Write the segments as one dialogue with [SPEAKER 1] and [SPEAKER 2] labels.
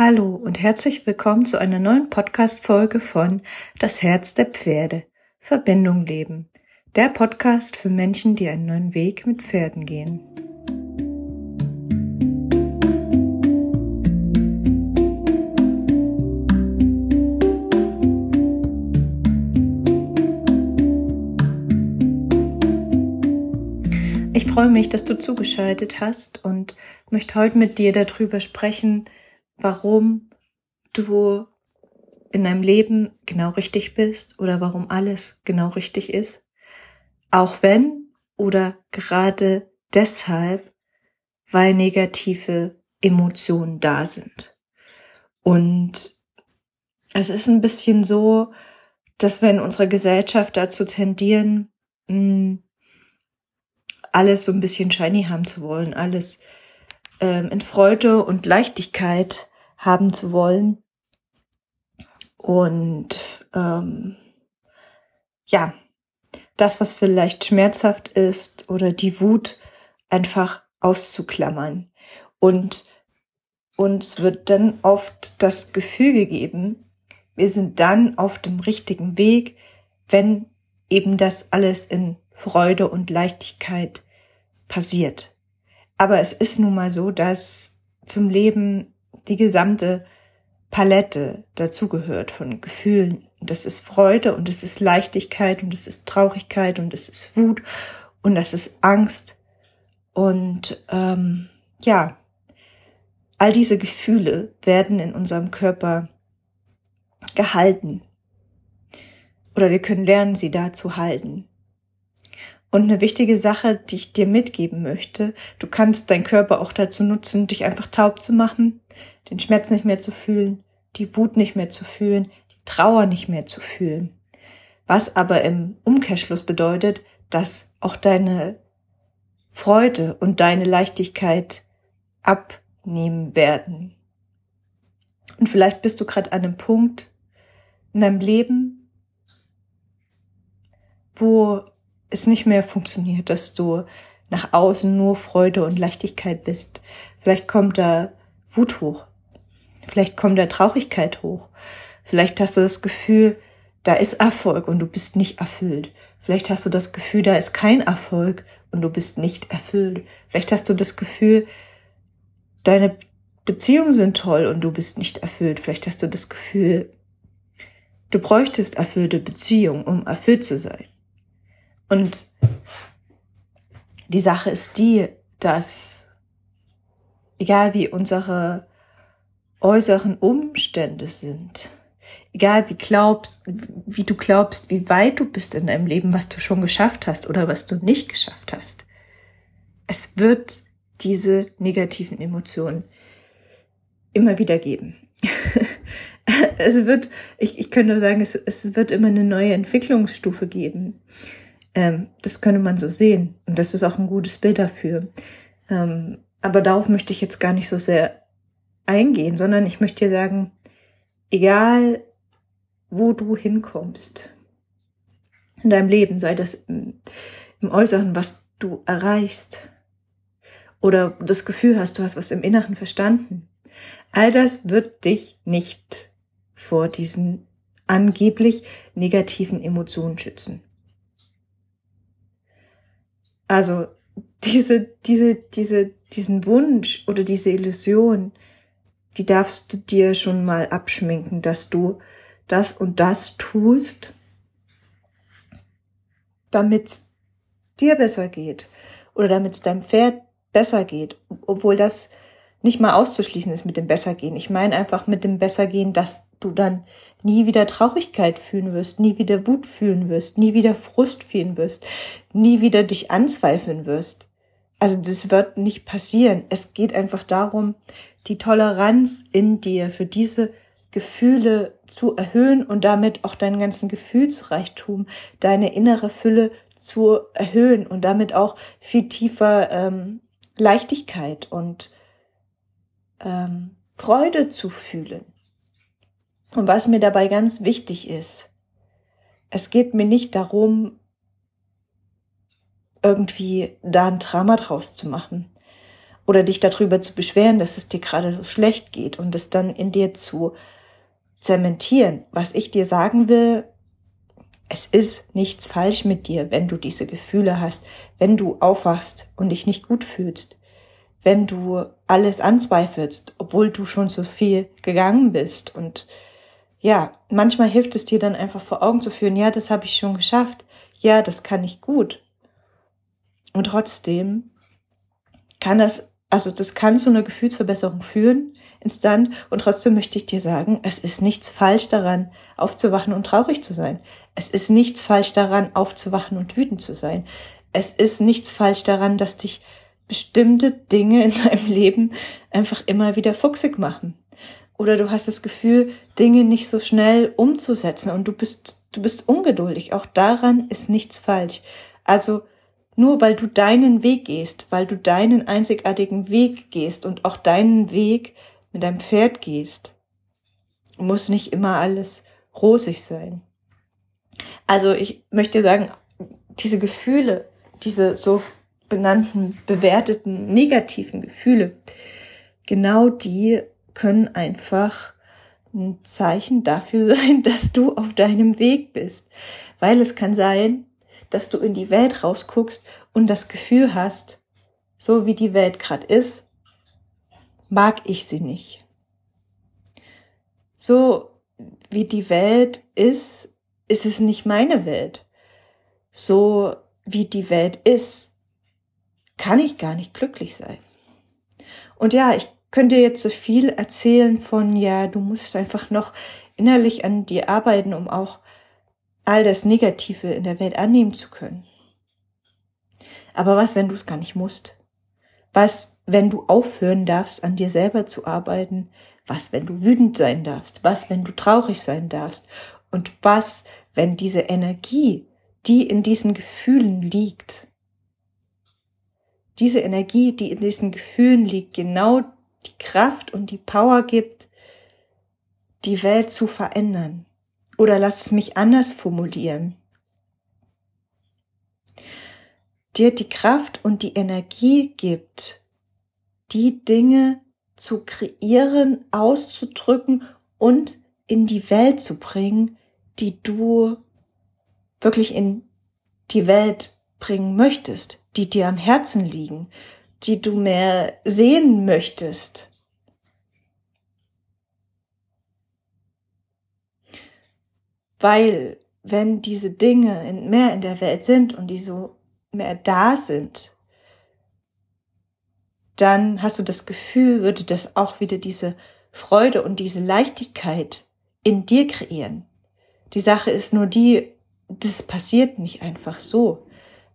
[SPEAKER 1] Hallo und herzlich willkommen zu einer neuen Podcast-Folge von Das Herz der Pferde. Verbindung leben. Der Podcast für Menschen, die einen neuen Weg mit Pferden gehen. Ich freue mich, dass du zugeschaltet hast und möchte heute mit dir darüber sprechen, warum du in deinem Leben genau richtig bist oder warum alles genau richtig ist. Auch wenn oder gerade deshalb, weil negative Emotionen da sind. Und es ist ein bisschen so, dass wir in unserer Gesellschaft dazu tendieren, hm, alles so ein bisschen shiny haben zu wollen, alles ähm, in Freude und Leichtigkeit haben zu wollen. Und ähm, ja, das, was vielleicht schmerzhaft ist oder die Wut einfach auszuklammern. Und uns wird dann oft das Gefühl gegeben, wir sind dann auf dem richtigen Weg, wenn eben das alles in Freude und Leichtigkeit passiert. Aber es ist nun mal so, dass zum Leben die gesamte Palette dazugehört von Gefühlen. Das ist Freude und es ist Leichtigkeit und es ist Traurigkeit und es ist Wut und das ist Angst. Und ähm, ja, all diese Gefühle werden in unserem Körper gehalten. Oder wir können lernen, sie da zu halten. Und eine wichtige Sache, die ich dir mitgeben möchte, du kannst deinen Körper auch dazu nutzen, dich einfach taub zu machen, den Schmerz nicht mehr zu fühlen, die Wut nicht mehr zu fühlen, die Trauer nicht mehr zu fühlen. Was aber im Umkehrschluss bedeutet, dass auch deine Freude und deine Leichtigkeit abnehmen werden. Und vielleicht bist du gerade an einem Punkt in deinem Leben, wo es nicht mehr funktioniert, dass du nach außen nur Freude und Leichtigkeit bist. Vielleicht kommt da Wut hoch. Vielleicht kommt da Traurigkeit hoch. Vielleicht hast du das Gefühl, da ist Erfolg und du bist nicht erfüllt. Vielleicht hast du das Gefühl, da ist kein Erfolg und du bist nicht erfüllt. Vielleicht hast du das Gefühl, deine Beziehungen sind toll und du bist nicht erfüllt. Vielleicht hast du das Gefühl, du bräuchtest erfüllte Beziehungen, um erfüllt zu sein. Und die Sache ist die, dass egal wie unsere äußeren Umstände sind, egal wie glaubst, wie du glaubst, wie weit du bist in deinem Leben, was du schon geschafft hast oder was du nicht geschafft hast, es wird diese negativen Emotionen immer wieder geben. es wird, ich, ich könnte nur sagen, es, es wird immer eine neue Entwicklungsstufe geben. Ähm, das könnte man so sehen. Und das ist auch ein gutes Bild dafür. Ähm, aber darauf möchte ich jetzt gar nicht so sehr eingehen, sondern ich möchte dir sagen, egal wo du hinkommst in deinem Leben, sei das im, im Äußeren, was du erreichst oder das Gefühl hast, du hast was im Inneren verstanden, all das wird dich nicht vor diesen angeblich negativen Emotionen schützen. Also diese, diese, diese, diesen Wunsch oder diese Illusion, die darfst du dir schon mal abschminken, dass du das und das tust, damit es dir besser geht oder damit es deinem Pferd besser geht, obwohl das nicht mal auszuschließen ist mit dem Bessergehen. Ich meine einfach mit dem Bessergehen, dass du dann nie wieder Traurigkeit fühlen wirst, nie wieder Wut fühlen wirst, nie wieder Frust fühlen wirst, nie wieder dich anzweifeln wirst. Also das wird nicht passieren. Es geht einfach darum, die Toleranz in dir für diese Gefühle zu erhöhen und damit auch deinen ganzen Gefühlsreichtum, deine innere Fülle zu erhöhen und damit auch viel tiefer ähm, Leichtigkeit und ähm, Freude zu fühlen. Und was mir dabei ganz wichtig ist, es geht mir nicht darum, irgendwie da ein Drama draus zu machen oder dich darüber zu beschweren, dass es dir gerade so schlecht geht und es dann in dir zu zementieren. Was ich dir sagen will, es ist nichts falsch mit dir, wenn du diese Gefühle hast, wenn du aufwachst und dich nicht gut fühlst, wenn du alles anzweifelst, obwohl du schon so viel gegangen bist. Und ja, manchmal hilft es dir dann einfach vor Augen zu führen, ja, das habe ich schon geschafft, ja, das kann ich gut. Und trotzdem kann das, also das kann zu einer Gefühlsverbesserung führen, instant. Und trotzdem möchte ich dir sagen, es ist nichts falsch daran, aufzuwachen und traurig zu sein. Es ist nichts falsch daran, aufzuwachen und wütend zu sein. Es ist nichts falsch daran, dass dich bestimmte Dinge in deinem Leben einfach immer wieder fuchsig machen. Oder du hast das Gefühl, Dinge nicht so schnell umzusetzen und du bist, du bist ungeduldig. Auch daran ist nichts falsch. Also, nur weil du deinen Weg gehst, weil du deinen einzigartigen Weg gehst und auch deinen Weg mit deinem Pferd gehst, muss nicht immer alles rosig sein. Also ich möchte sagen, diese Gefühle, diese so benannten, bewerteten, negativen Gefühle, genau die können einfach ein Zeichen dafür sein, dass du auf deinem Weg bist. Weil es kann sein, dass du in die Welt rausguckst und das Gefühl hast, so wie die Welt gerade ist, mag ich sie nicht. So wie die Welt ist, ist es nicht meine Welt. So wie die Welt ist, kann ich gar nicht glücklich sein. Und ja, ich könnte jetzt so viel erzählen von, ja, du musst einfach noch innerlich an dir arbeiten, um auch all das Negative in der Welt annehmen zu können. Aber was, wenn du es gar nicht musst? Was, wenn du aufhören darfst, an dir selber zu arbeiten? Was, wenn du wütend sein darfst? Was, wenn du traurig sein darfst? Und was, wenn diese Energie, die in diesen Gefühlen liegt, diese Energie, die in diesen Gefühlen liegt, genau die Kraft und die Power gibt, die Welt zu verändern. Oder lass es mich anders formulieren. Dir die Kraft und die Energie gibt, die Dinge zu kreieren, auszudrücken und in die Welt zu bringen, die du wirklich in die Welt bringen möchtest, die dir am Herzen liegen, die du mehr sehen möchtest. Weil wenn diese Dinge mehr in der Welt sind und die so mehr da sind, dann hast du das Gefühl, würde das auch wieder diese Freude und diese Leichtigkeit in dir kreieren. Die Sache ist nur die, das passiert nicht einfach so.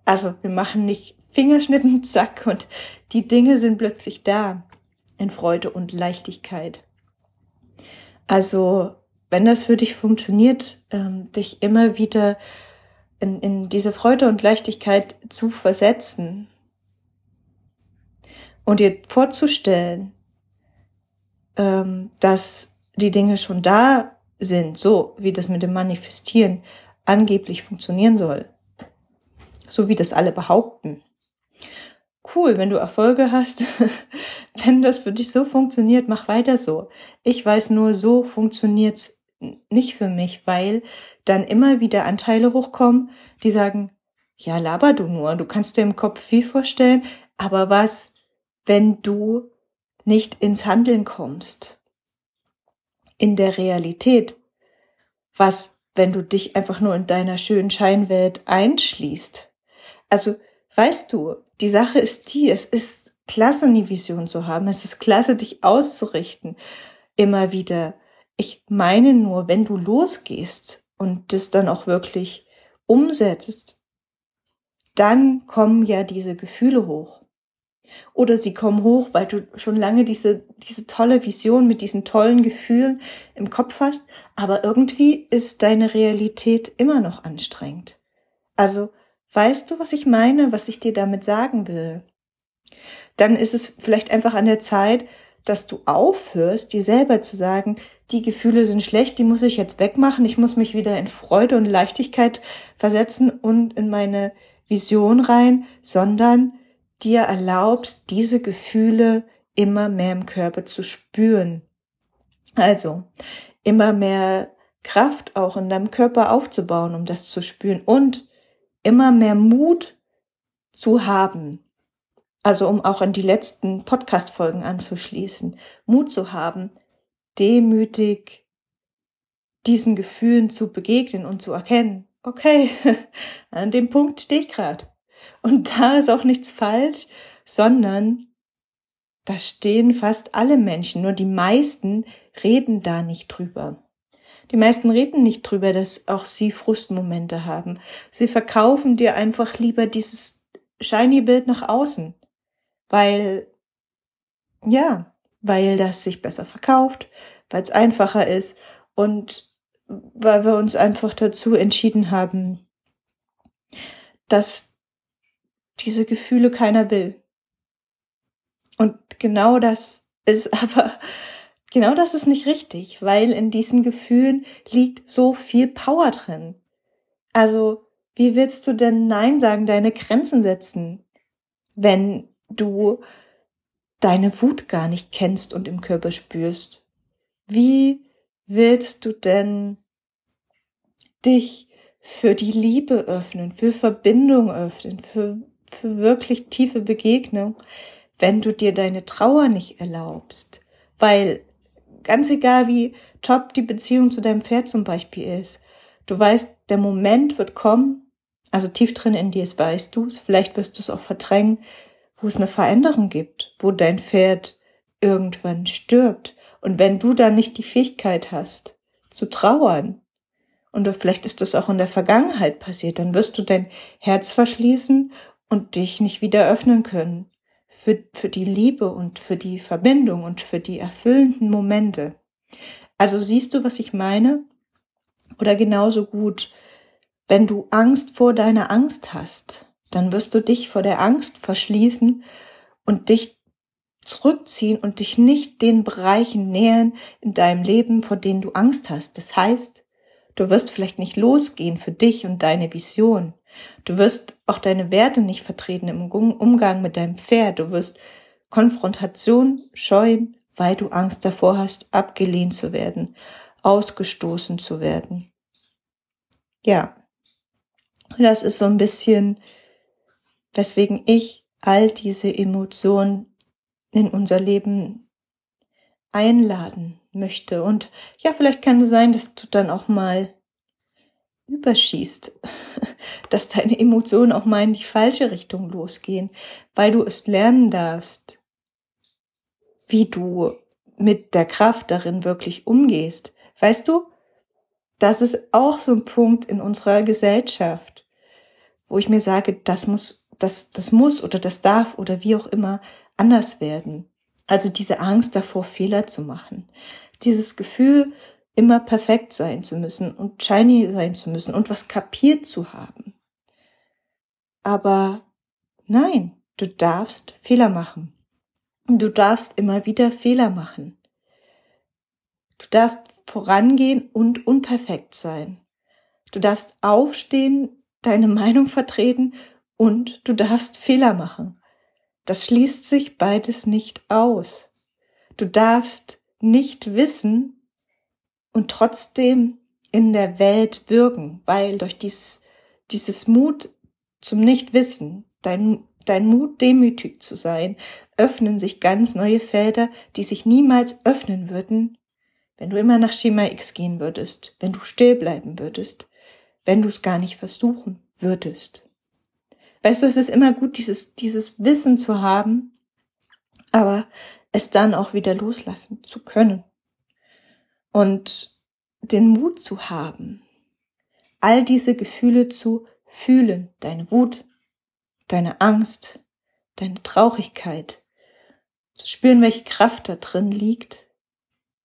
[SPEAKER 1] Also wir machen nicht Fingerschnitten, zack, und die Dinge sind plötzlich da in Freude und Leichtigkeit. Also wenn das für dich funktioniert, ähm, dich immer wieder in, in diese Freude und Leichtigkeit zu versetzen und dir vorzustellen, ähm, dass die Dinge schon da sind, so wie das mit dem Manifestieren angeblich funktionieren soll. So wie das alle behaupten. Cool, wenn du Erfolge hast, wenn das für dich so funktioniert, mach weiter so. Ich weiß nur, so funktioniert's nicht für mich, weil dann immer wieder Anteile hochkommen, die sagen, ja, laber du nur, du kannst dir im Kopf viel vorstellen, aber was, wenn du nicht ins Handeln kommst? In der Realität. Was, wenn du dich einfach nur in deiner schönen Scheinwelt einschließt? Also, weißt du, die Sache ist die, es ist klasse, eine Vision zu haben. Es ist klasse, dich auszurichten. Immer wieder. Ich meine nur, wenn du losgehst und das dann auch wirklich umsetzt, dann kommen ja diese Gefühle hoch. Oder sie kommen hoch, weil du schon lange diese, diese tolle Vision mit diesen tollen Gefühlen im Kopf hast, aber irgendwie ist deine Realität immer noch anstrengend. Also, weißt du, was ich meine, was ich dir damit sagen will? Dann ist es vielleicht einfach an der Zeit, dass du aufhörst, dir selber zu sagen, die Gefühle sind schlecht, die muss ich jetzt wegmachen, ich muss mich wieder in Freude und Leichtigkeit versetzen und in meine Vision rein, sondern dir erlaubst, diese Gefühle immer mehr im Körper zu spüren. Also immer mehr Kraft auch in deinem Körper aufzubauen, um das zu spüren und immer mehr Mut zu haben. Also um auch an die letzten Podcast-Folgen anzuschließen, Mut zu haben, demütig diesen Gefühlen zu begegnen und zu erkennen, okay, an dem Punkt stehe ich gerade. Und da ist auch nichts falsch, sondern da stehen fast alle Menschen, nur die meisten reden da nicht drüber. Die meisten reden nicht drüber, dass auch sie Frustmomente haben. Sie verkaufen dir einfach lieber dieses shiny Bild nach außen, weil, ja, weil das sich besser verkauft, weil es einfacher ist und weil wir uns einfach dazu entschieden haben, dass diese Gefühle keiner will. Und genau das ist aber, genau das ist nicht richtig, weil in diesen Gefühlen liegt so viel Power drin. Also, wie willst du denn Nein sagen, deine Grenzen setzen, wenn du deine Wut gar nicht kennst und im Körper spürst? Wie willst du denn dich für die Liebe öffnen, für Verbindung öffnen, für, für wirklich tiefe Begegnung, wenn du dir deine Trauer nicht erlaubst. Weil ganz egal wie top die Beziehung zu deinem Pferd zum Beispiel ist, du weißt, der Moment wird kommen, also tief drin in dir weißt du es, vielleicht wirst du es auch verdrängen, wo es eine Veränderung gibt, wo dein Pferd irgendwann stirbt. Und wenn du da nicht die Fähigkeit hast, zu trauern, und vielleicht ist das auch in der Vergangenheit passiert, dann wirst du dein Herz verschließen und dich nicht wieder öffnen können für, für die Liebe und für die Verbindung und für die erfüllenden Momente. Also siehst du, was ich meine? Oder genauso gut, wenn du Angst vor deiner Angst hast, dann wirst du dich vor der Angst verschließen und dich zurückziehen und dich nicht den Bereichen nähern in deinem Leben, vor denen du Angst hast. Das heißt, du wirst vielleicht nicht losgehen für dich und deine Vision. Du wirst auch deine Werte nicht vertreten im Umgang mit deinem Pferd. Du wirst Konfrontation scheuen, weil du Angst davor hast, abgelehnt zu werden, ausgestoßen zu werden. Ja, das ist so ein bisschen, weswegen ich all diese Emotionen in unser Leben einladen möchte. Und ja, vielleicht kann es sein, dass du dann auch mal überschießt, dass deine Emotionen auch mal in die falsche Richtung losgehen, weil du es lernen darfst, wie du mit der Kraft darin wirklich umgehst. Weißt du, das ist auch so ein Punkt in unserer Gesellschaft, wo ich mir sage, das muss, das, das muss oder das darf oder wie auch immer anders werden. Also diese Angst davor, Fehler zu machen. Dieses Gefühl, immer perfekt sein zu müssen und shiny sein zu müssen und was kapiert zu haben. Aber nein, du darfst Fehler machen. Du darfst immer wieder Fehler machen. Du darfst vorangehen und unperfekt sein. Du darfst aufstehen, deine Meinung vertreten und du darfst Fehler machen. Das schließt sich beides nicht aus. Du darfst nicht wissen, und trotzdem in der Welt wirken, weil durch dieses, dieses Mut zum Nichtwissen, dein, dein Mut demütig zu sein, öffnen sich ganz neue Felder, die sich niemals öffnen würden, wenn du immer nach Schema X gehen würdest, wenn du still bleiben würdest, wenn du es gar nicht versuchen würdest. Weißt du, es ist immer gut, dieses, dieses Wissen zu haben, aber es dann auch wieder loslassen zu können und den Mut zu haben, all diese Gefühle zu fühlen, deine Wut, deine Angst, deine Traurigkeit, zu spüren, welche Kraft da drin liegt.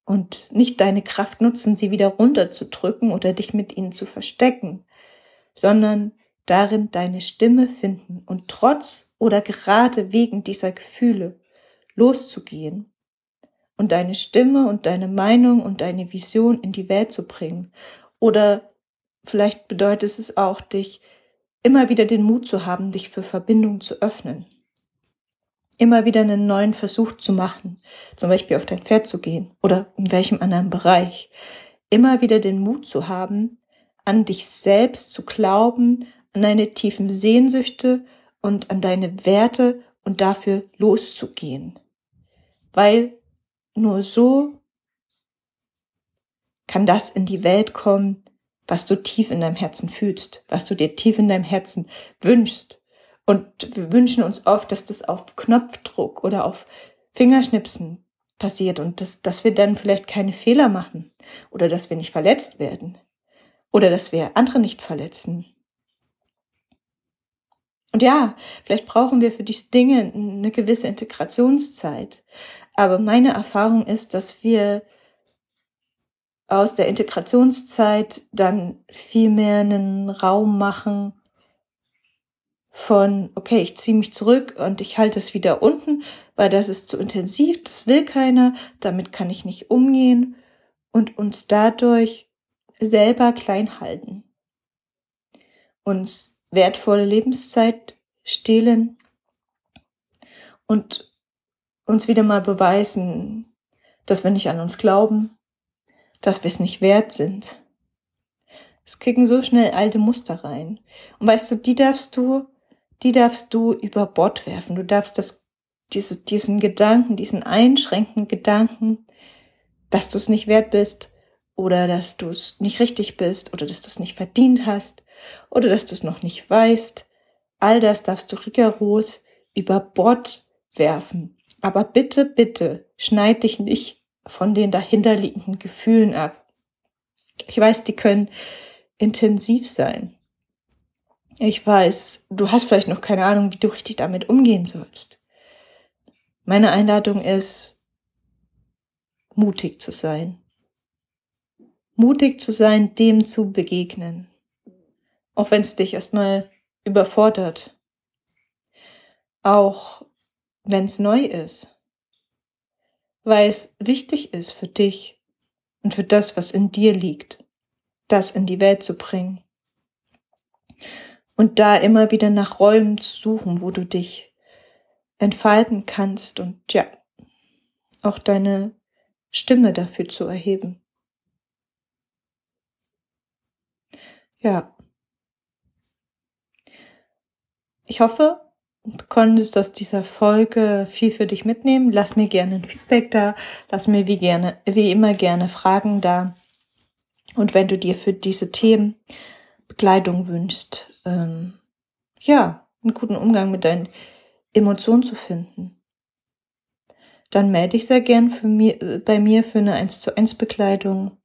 [SPEAKER 1] Und nicht deine Kraft nutzen, sie wieder runterzudrücken oder dich mit ihnen zu verstecken, sondern darin deine Stimme finden und trotz oder gerade wegen dieser Gefühle loszugehen und deine Stimme und deine Meinung und deine Vision in die Welt zu bringen. Oder vielleicht bedeutet es auch, dich immer wieder den Mut zu haben, dich für Verbindung zu öffnen. immer wieder einen neuen Versuch zu machen, zum Beispiel auf dein Pferd zu gehen oder in welchem anderen Bereich. Immer wieder den Mut zu haben, an dich selbst zu glauben, an deine tiefen Sehnsüchte und an deine Werte und dafür loszugehen. Weil nur so kann das in die Welt kommen, was du tief in deinem Herzen fühlst, was du dir tief in deinem Herzen wünschst. Und wir wünschen uns oft, dass das auf Knopfdruck oder auf Fingerschnipsen passiert und dass, dass wir dann vielleicht keine Fehler machen oder dass wir nicht verletzt werden oder dass wir andere nicht verletzen. Und ja, vielleicht brauchen wir für diese Dinge eine gewisse Integrationszeit. Aber meine Erfahrung ist, dass wir aus der Integrationszeit dann viel mehr einen Raum machen von, okay, ich ziehe mich zurück und ich halte es wieder unten, weil das ist zu intensiv, das will keiner, damit kann ich nicht umgehen und uns dadurch selber klein halten. Uns wertvolle Lebenszeit stehlen und uns wieder mal beweisen, dass wir nicht an uns glauben, dass wir es nicht wert sind. Es kriegen so schnell alte Muster rein. Und weißt du, die darfst du, die darfst du über Bord werfen. Du darfst das, diese, diesen Gedanken, diesen einschränkenden Gedanken, dass du es nicht wert bist oder dass du es nicht richtig bist oder dass du es nicht verdient hast oder dass du es noch nicht weißt. All das darfst du rigoros über Bord werfen. Aber bitte, bitte, schneid dich nicht von den dahinterliegenden Gefühlen ab. Ich weiß, die können intensiv sein. Ich weiß, du hast vielleicht noch keine Ahnung, wie du richtig damit umgehen sollst. Meine Einladung ist, mutig zu sein. Mutig zu sein, dem zu begegnen. Auch wenn es dich erstmal überfordert. Auch wenn es neu ist weil es wichtig ist für dich und für das, was in dir liegt, das in die Welt zu bringen. Und da immer wieder nach Räumen zu suchen, wo du dich entfalten kannst und ja, auch deine Stimme dafür zu erheben. Ja. Ich hoffe, Du konntest aus dieser Folge viel für dich mitnehmen. Lass mir gerne ein Feedback da. Lass mir wie gerne, wie immer gerne Fragen da. Und wenn du dir für diese Themen Begleitung wünschst, ähm, ja, einen guten Umgang mit deinen Emotionen zu finden, dann melde dich sehr gern für mir, äh, bei mir für eine 1 zu 1 Bekleidung.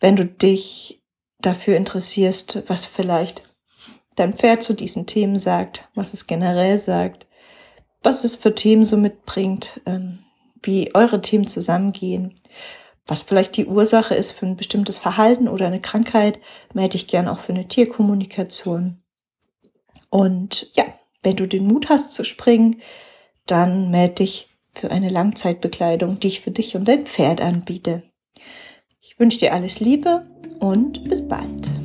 [SPEAKER 1] Wenn du dich dafür interessierst, was vielleicht dein Pferd zu diesen Themen sagt, was es generell sagt, was es für Themen so mitbringt, ähm, wie eure Themen zusammengehen, was vielleicht die Ursache ist für ein bestimmtes Verhalten oder eine Krankheit, melde ich gern auch für eine Tierkommunikation. Und ja, wenn du den Mut hast zu springen, dann melde dich für eine Langzeitbekleidung, die ich für dich und dein Pferd anbiete. Ich wünsche dir alles Liebe und bis bald.